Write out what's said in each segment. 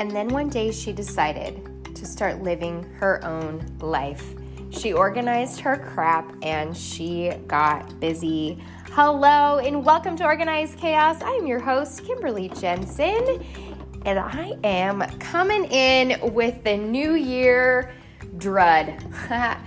And then one day she decided to start living her own life. She organized her crap and she got busy. Hello and welcome to Organized Chaos. I am your host, Kimberly Jensen, and I am coming in with the new year drud. uh,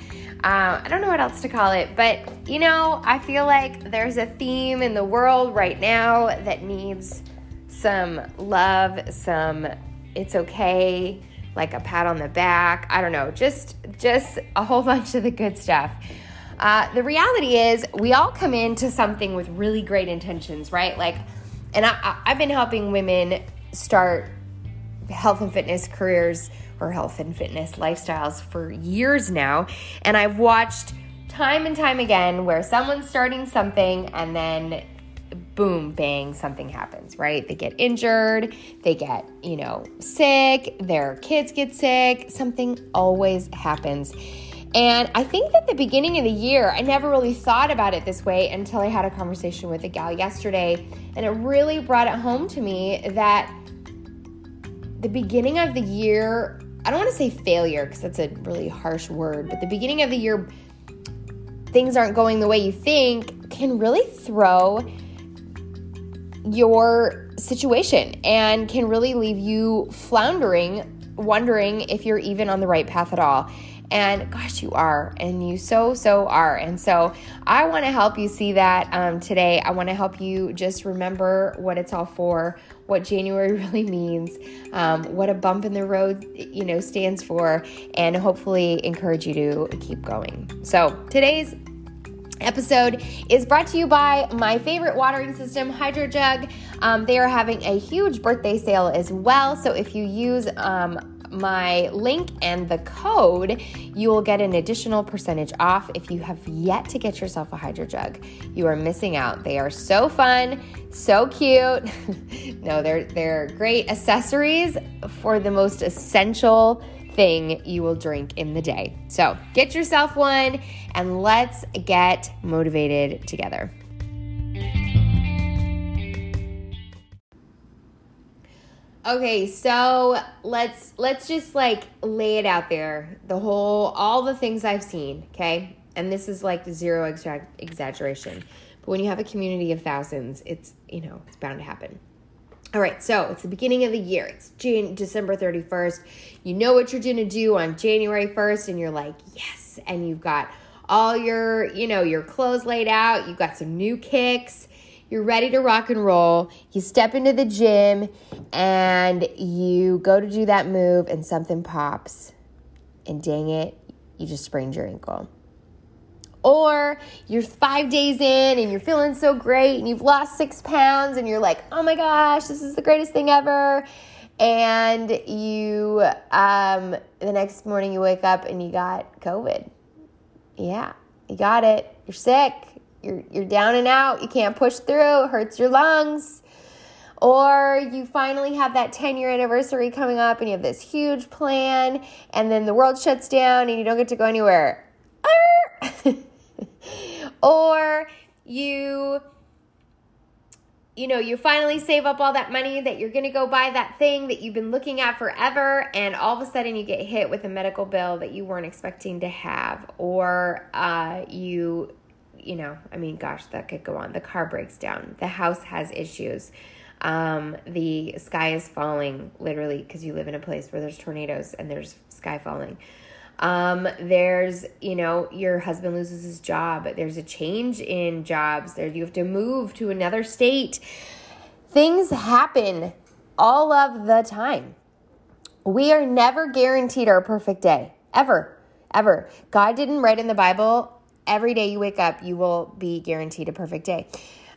I don't know what else to call it, but you know, I feel like there's a theme in the world right now that needs some love, some it's okay like a pat on the back. I don't know, just just a whole bunch of the good stuff. Uh, the reality is, we all come into something with really great intentions, right? Like, and I, I've been helping women start health and fitness careers or health and fitness lifestyles for years now, and I've watched time and time again where someone's starting something and then boom, bang, something happens, right? They get injured, they get, you know, sick, their kids get sick, something always happens. And I think that the beginning of the year, I never really thought about it this way until I had a conversation with a gal yesterday. And it really brought it home to me that the beginning of the year, I don't want to say failure because that's a really harsh word, but the beginning of the year, things aren't going the way you think, can really throw your situation and can really leave you floundering, wondering if you're even on the right path at all. And gosh, you are, and you so, so are. And so I want to help you see that um, today. I want to help you just remember what it's all for, what January really means, um, what a bump in the road, you know, stands for, and hopefully encourage you to keep going. So today's episode is brought to you by my favorite watering system, HydroJug. Um, they are having a huge birthday sale as well. So if you use um, my link and the code, you will get an additional percentage off if you have yet to get yourself a HydroJug. You are missing out. They are so fun, so cute. no, they're they're great accessories for the most essential thing you will drink in the day. So get yourself one and let's get motivated together. Okay, so let's let's just like lay it out there. The whole all the things I've seen, okay? And this is like zero exa- exaggeration. But when you have a community of thousands, it's, you know, it's bound to happen. All right, so it's the beginning of the year. It's June, December 31st. You know what you're going to do on January 1st, and you're like, yes. And you've got all your, you know, your clothes laid out. You've got some new kicks. You're ready to rock and roll. You step into the gym and you go to do that move, and something pops. And dang it, you just sprained your ankle. Or you're five days in and you're feeling so great and you've lost six pounds and you're like, oh my gosh, this is the greatest thing ever. And you, um, the next morning you wake up and you got COVID. Yeah, you got it. You're sick. You're, you're down and out. You can't push through. It hurts your lungs. Or you finally have that 10 year anniversary coming up and you have this huge plan, and then the world shuts down and you don't get to go anywhere. or you you know, you finally save up all that money that you're going to go buy that thing that you've been looking at forever, and all of a sudden you get hit with a medical bill that you weren't expecting to have, or uh, you, you know, I mean, gosh, that could go on. The car breaks down, the house has issues, um, the sky is falling, literally, because you live in a place where there's tornadoes and there's sky falling. Um, there's, you know, your husband loses his job. There's a change in jobs. There you have to move to another state. Things happen all of the time. We are never guaranteed our perfect day. Ever. Ever. God didn't write in the Bible every day you wake up you will be guaranteed a perfect day.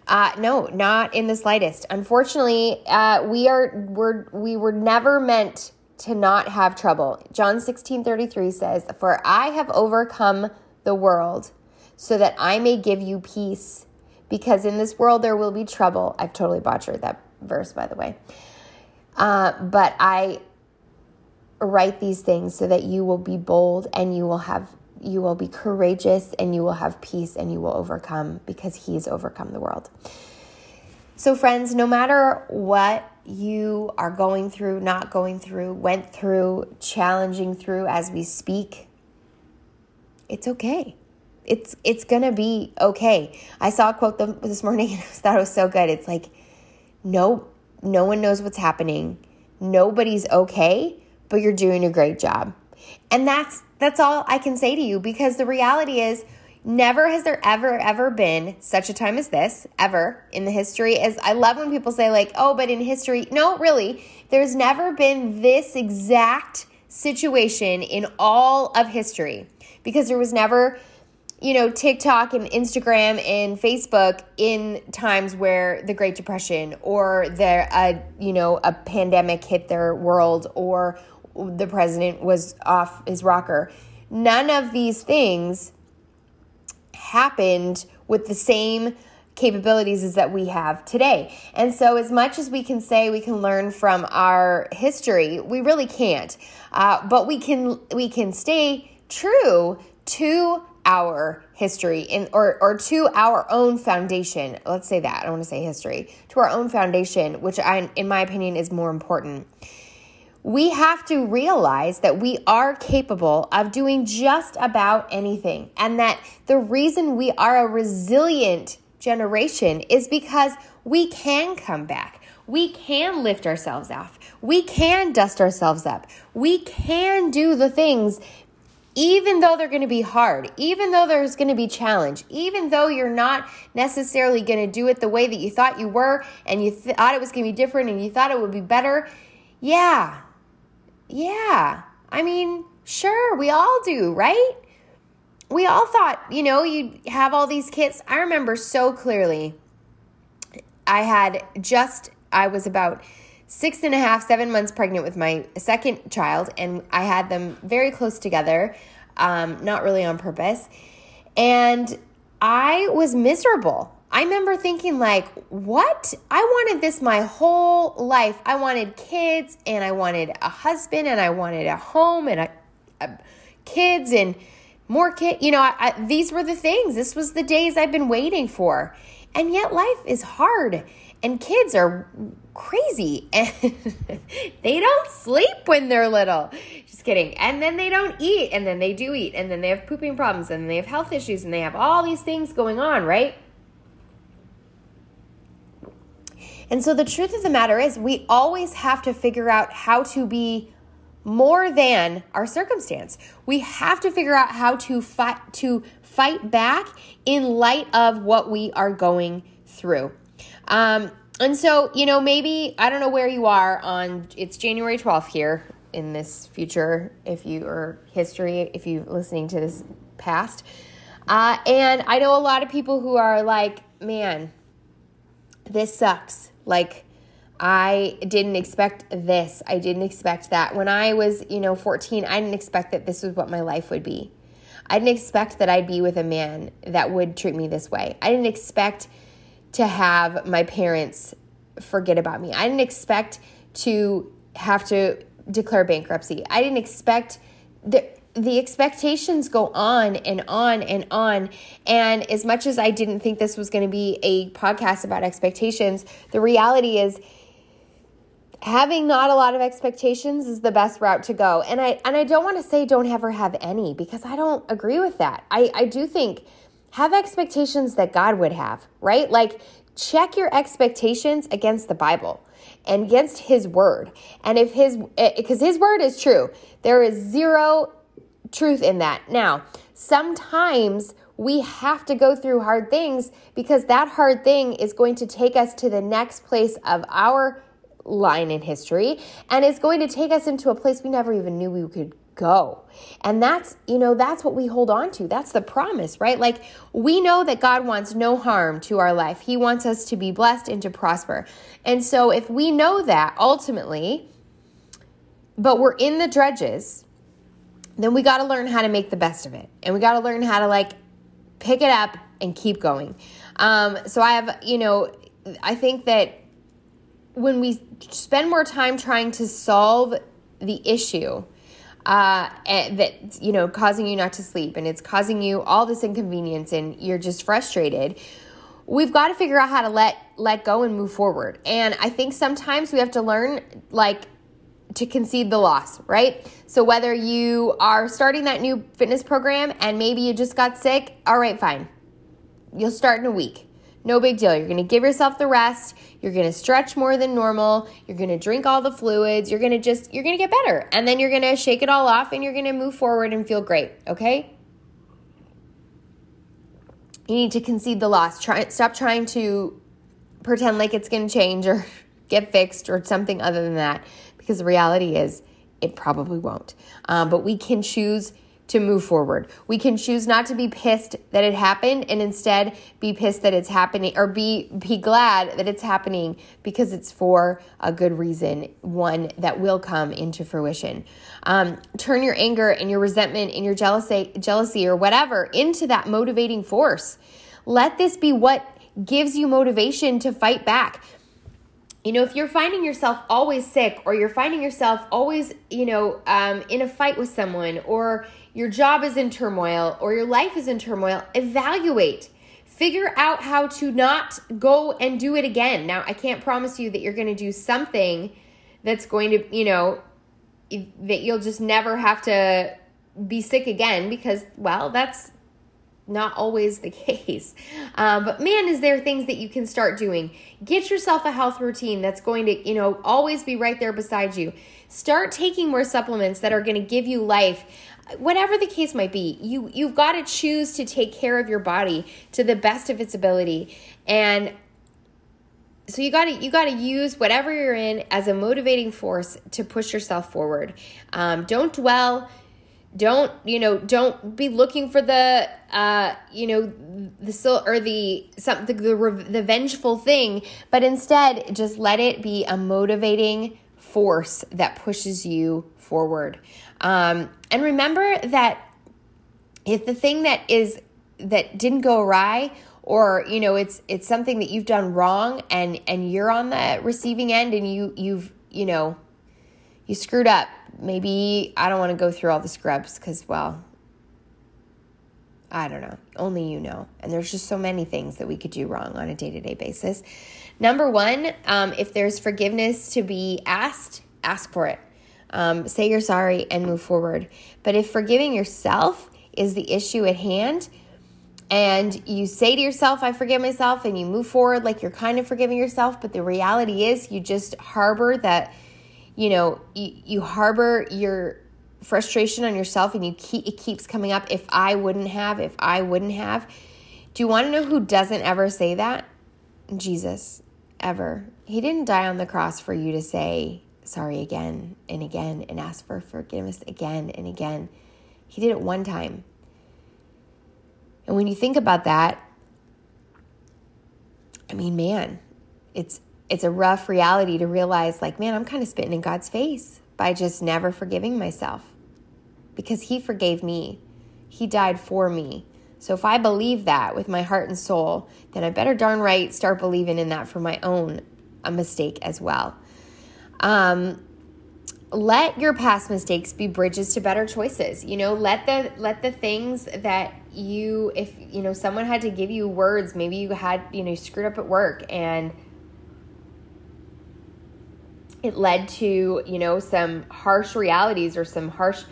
Uh, no, not in the slightest. Unfortunately, uh, we are we're we were never meant to not have trouble. John 16 33 says, For I have overcome the world so that I may give you peace. Because in this world there will be trouble. I've totally butchered that verse, by the way. Uh, but I write these things so that you will be bold and you will have you will be courageous and you will have peace and you will overcome because he's overcome the world. So friends, no matter what you are going through, not going through, went through, challenging through as we speak, it's okay. It's it's gonna be okay. I saw a quote this morning and I thought it was so good. It's like, no, no one knows what's happening. Nobody's okay, but you're doing a great job. And that's that's all I can say to you because the reality is never has there ever ever been such a time as this ever in the history as I love when people say like, "Oh, but in history." No, really. There's never been this exact situation in all of history because there was never you know, TikTok and Instagram and Facebook in times where the Great Depression or the uh, you know a pandemic hit their world or the president was off his rocker. None of these things happened with the same capabilities as that we have today. And so, as much as we can say we can learn from our history, we really can't. Uh, but we can we can stay true to our history in or or to our own foundation. Let's say that. I don't want to say history. To our own foundation, which I in my opinion is more important we have to realize that we are capable of doing just about anything. And that the reason we are a resilient generation is because we can come back. We can lift ourselves off. We can dust ourselves up. We can do the things even though they're going to be hard, even though there's going to be challenge, even though you're not necessarily going to do it the way that you thought you were and you th- thought it was going to be different and you thought it would be better. Yeah, yeah. I mean, sure, we all do, right? We all thought, you know, you'd have all these kits. I remember so clearly. I had just, I was about six and a half, seven months pregnant with my second child, and I had them very close together, um, not really on purpose. And I was miserable. I remember thinking, like, what? I wanted this my whole life. I wanted kids and I wanted a husband and I wanted a home and a, a kids and more kids. You know, I, I, these were the things. This was the days I've been waiting for. And yet life is hard and kids are crazy and they don't sleep when they're little. Just kidding. And then they don't eat and then they do eat and then they have pooping problems and they have health issues and they have all these things going on, right? And so the truth of the matter is, we always have to figure out how to be more than our circumstance. We have to figure out how to fight to fight back in light of what we are going through. Um, and so, you know, maybe I don't know where you are on it's January 12th here in this future if you or history if you're listening to this past. Uh, and I know a lot of people who are like, man, this sucks. Like, I didn't expect this. I didn't expect that. When I was, you know, 14, I didn't expect that this was what my life would be. I didn't expect that I'd be with a man that would treat me this way. I didn't expect to have my parents forget about me. I didn't expect to have to declare bankruptcy. I didn't expect that the expectations go on and on and on. And as much as I didn't think this was going to be a podcast about expectations, the reality is having not a lot of expectations is the best route to go. And I and I don't want to say don't ever have any because I don't agree with that. I, I do think have expectations that God would have, right? Like check your expectations against the Bible and against his word. And if his because eh, his word is true, there is zero truth in that. Now, sometimes we have to go through hard things because that hard thing is going to take us to the next place of our line in history and it's going to take us into a place we never even knew we could go. And that's, you know, that's what we hold on to. That's the promise, right? Like we know that God wants no harm to our life. He wants us to be blessed and to prosper. And so if we know that ultimately, but we're in the dredges, then we got to learn how to make the best of it. And we got to learn how to like pick it up and keep going. Um, so I have, you know, I think that when we spend more time trying to solve the issue, uh, that you know causing you not to sleep and it's causing you all this inconvenience and you're just frustrated we've got to figure out how to let let go and move forward. And I think sometimes we have to learn like to concede the loss, right? So whether you are starting that new fitness program and maybe you just got sick, all right, fine. You'll start in a week. No big deal. You're going to give yourself the rest. You're going to stretch more than normal. You're going to drink all the fluids. You're going to just you're going to get better. And then you're going to shake it all off and you're going to move forward and feel great, okay? You need to concede the loss. Try stop trying to pretend like it's going to change or get fixed or something other than that because the reality is it probably won't. Um, but we can choose to move forward. We can choose not to be pissed that it happened and instead be pissed that it's happening or be be glad that it's happening because it's for a good reason, one that will come into fruition. Um, turn your anger and your resentment and your jealousy jealousy or whatever into that motivating force. Let this be what gives you motivation to fight back. You know, if you're finding yourself always sick or you're finding yourself always, you know, um, in a fight with someone or your job is in turmoil or your life is in turmoil, evaluate. Figure out how to not go and do it again. Now, I can't promise you that you're going to do something that's going to, you know, that you'll just never have to be sick again because, well, that's not always the case. Um, but man, is there things that you can start doing? Get yourself a health routine that's going to, you know, always be right there beside you. Start taking more supplements that are going to give you life. Whatever the case might be, you you've got to choose to take care of your body to the best of its ability. And so you got to you got to use whatever you're in as a motivating force to push yourself forward. Um, don't dwell don't you know don't be looking for the uh you know the still or the something the, the, the vengeful thing but instead just let it be a motivating force that pushes you forward. Um and remember that if the thing that is that didn't go awry or you know it's it's something that you've done wrong and and you're on the receiving end and you you've you know you screwed up maybe I don't want to go through all the scrubs because, well, I don't know. Only you know. And there's just so many things that we could do wrong on a day to day basis. Number one, um, if there's forgiveness to be asked, ask for it. Um, say you're sorry and move forward. But if forgiving yourself is the issue at hand, and you say to yourself, I forgive myself, and you move forward like you're kind of forgiving yourself, but the reality is you just harbor that you know, you, you harbor your frustration on yourself and you keep it keeps coming up if I wouldn't have, if I wouldn't have. Do you want to know who doesn't ever say that? Jesus, ever. He didn't die on the cross for you to say sorry again and again and ask for forgiveness again and again. He did it one time. And when you think about that, I mean, man, it's it's a rough reality to realize like, man, I'm kind of spitting in God's face by just never forgiving myself because He forgave me. He died for me. So if I believe that with my heart and soul, then I better darn right start believing in that for my own a mistake as well. Um, let your past mistakes be bridges to better choices. You know, let the let the things that you if you know someone had to give you words, maybe you had, you know, screwed up at work and it led to you know some harsh realities or some harsh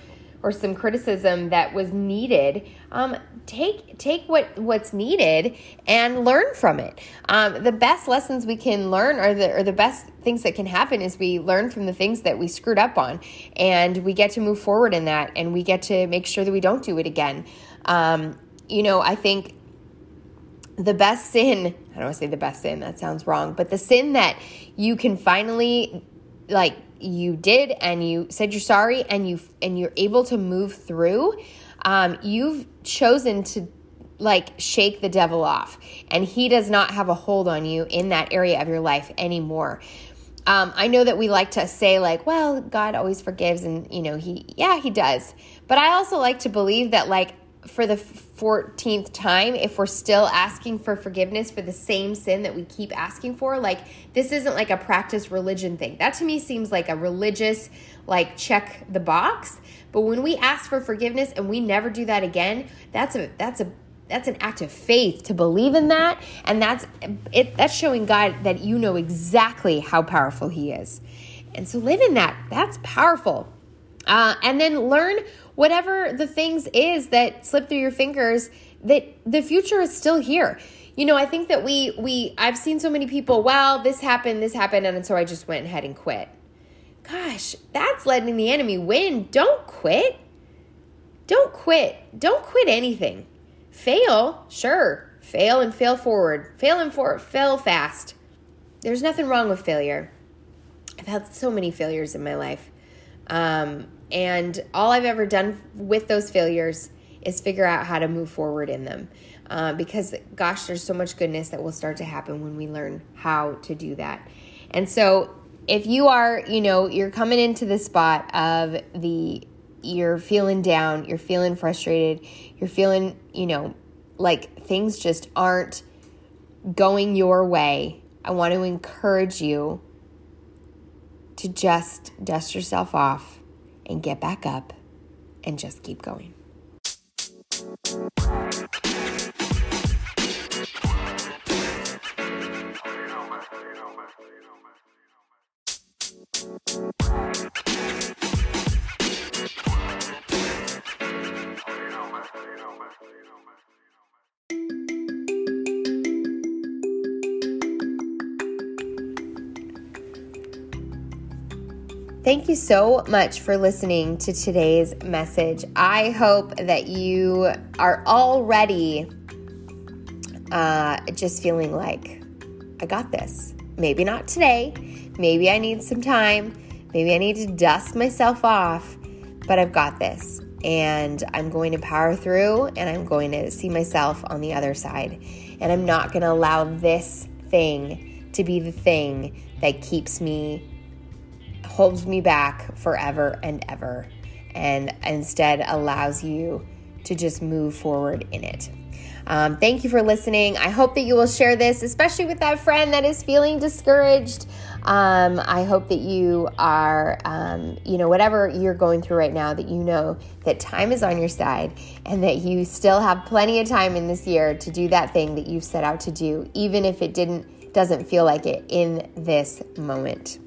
or some criticism that was needed. Um, take take what what's needed and learn from it. Um, the best lessons we can learn or the or the best things that can happen is we learn from the things that we screwed up on. And we get to move forward in that and we get to make sure that we don't do it again. Um, you know i think the best sin i don't want to say the best sin that sounds wrong but the sin that you can finally like you did and you said you're sorry and you and you're able to move through um, you've chosen to like shake the devil off. And he does not have a hold on you in that area of your life anymore. Um, i know that we like to say like well god always forgives and you know he yeah he does. But i also like to believe that like for the 14th time if we're still asking for forgiveness for the same sin that we keep asking for like this isn't like a practice religion thing. That to me seems like a religious like check the box. But when we ask for forgiveness and we never do that again that's a that's a that's an act of faith to believe in that. And that's it that's showing god that you know exactly how powerful he is. And so live in that. That's powerful. Uh, and then learn whatever the things is that slip through your fingers that the future is still here you know i think that we we i've seen so many people well this happened this happened and so i just went ahead and quit gosh that's letting the enemy win don't quit don't quit don't quit anything Fail, sure. Fail and fail forward. Fail and for fail fast. There's nothing wrong with failure. I've had so many failures in my life. Um, and all I've ever done with those failures is figure out how to move forward in them. Uh, because, gosh, there's so much goodness that will start to happen when we learn how to do that. And so, if you are, you know, you're coming into the spot of the you're feeling down, you're feeling frustrated, you're feeling, you know, like things just aren't going your way, I want to encourage you to just dust yourself off and get back up and just keep going. Thank you so much for listening to today's message. I hope that you are already uh, just feeling like, I got this. Maybe not today. Maybe I need some time. Maybe I need to dust myself off, but I've got this. And I'm going to power through and I'm going to see myself on the other side. And I'm not going to allow this thing to be the thing that keeps me holds me back forever and ever and instead allows you to just move forward in it. Um, thank you for listening. I hope that you will share this, especially with that friend that is feeling discouraged. Um, I hope that you are, um, you know, whatever you're going through right now, that you know that time is on your side and that you still have plenty of time in this year to do that thing that you've set out to do, even if it didn't doesn't feel like it in this moment.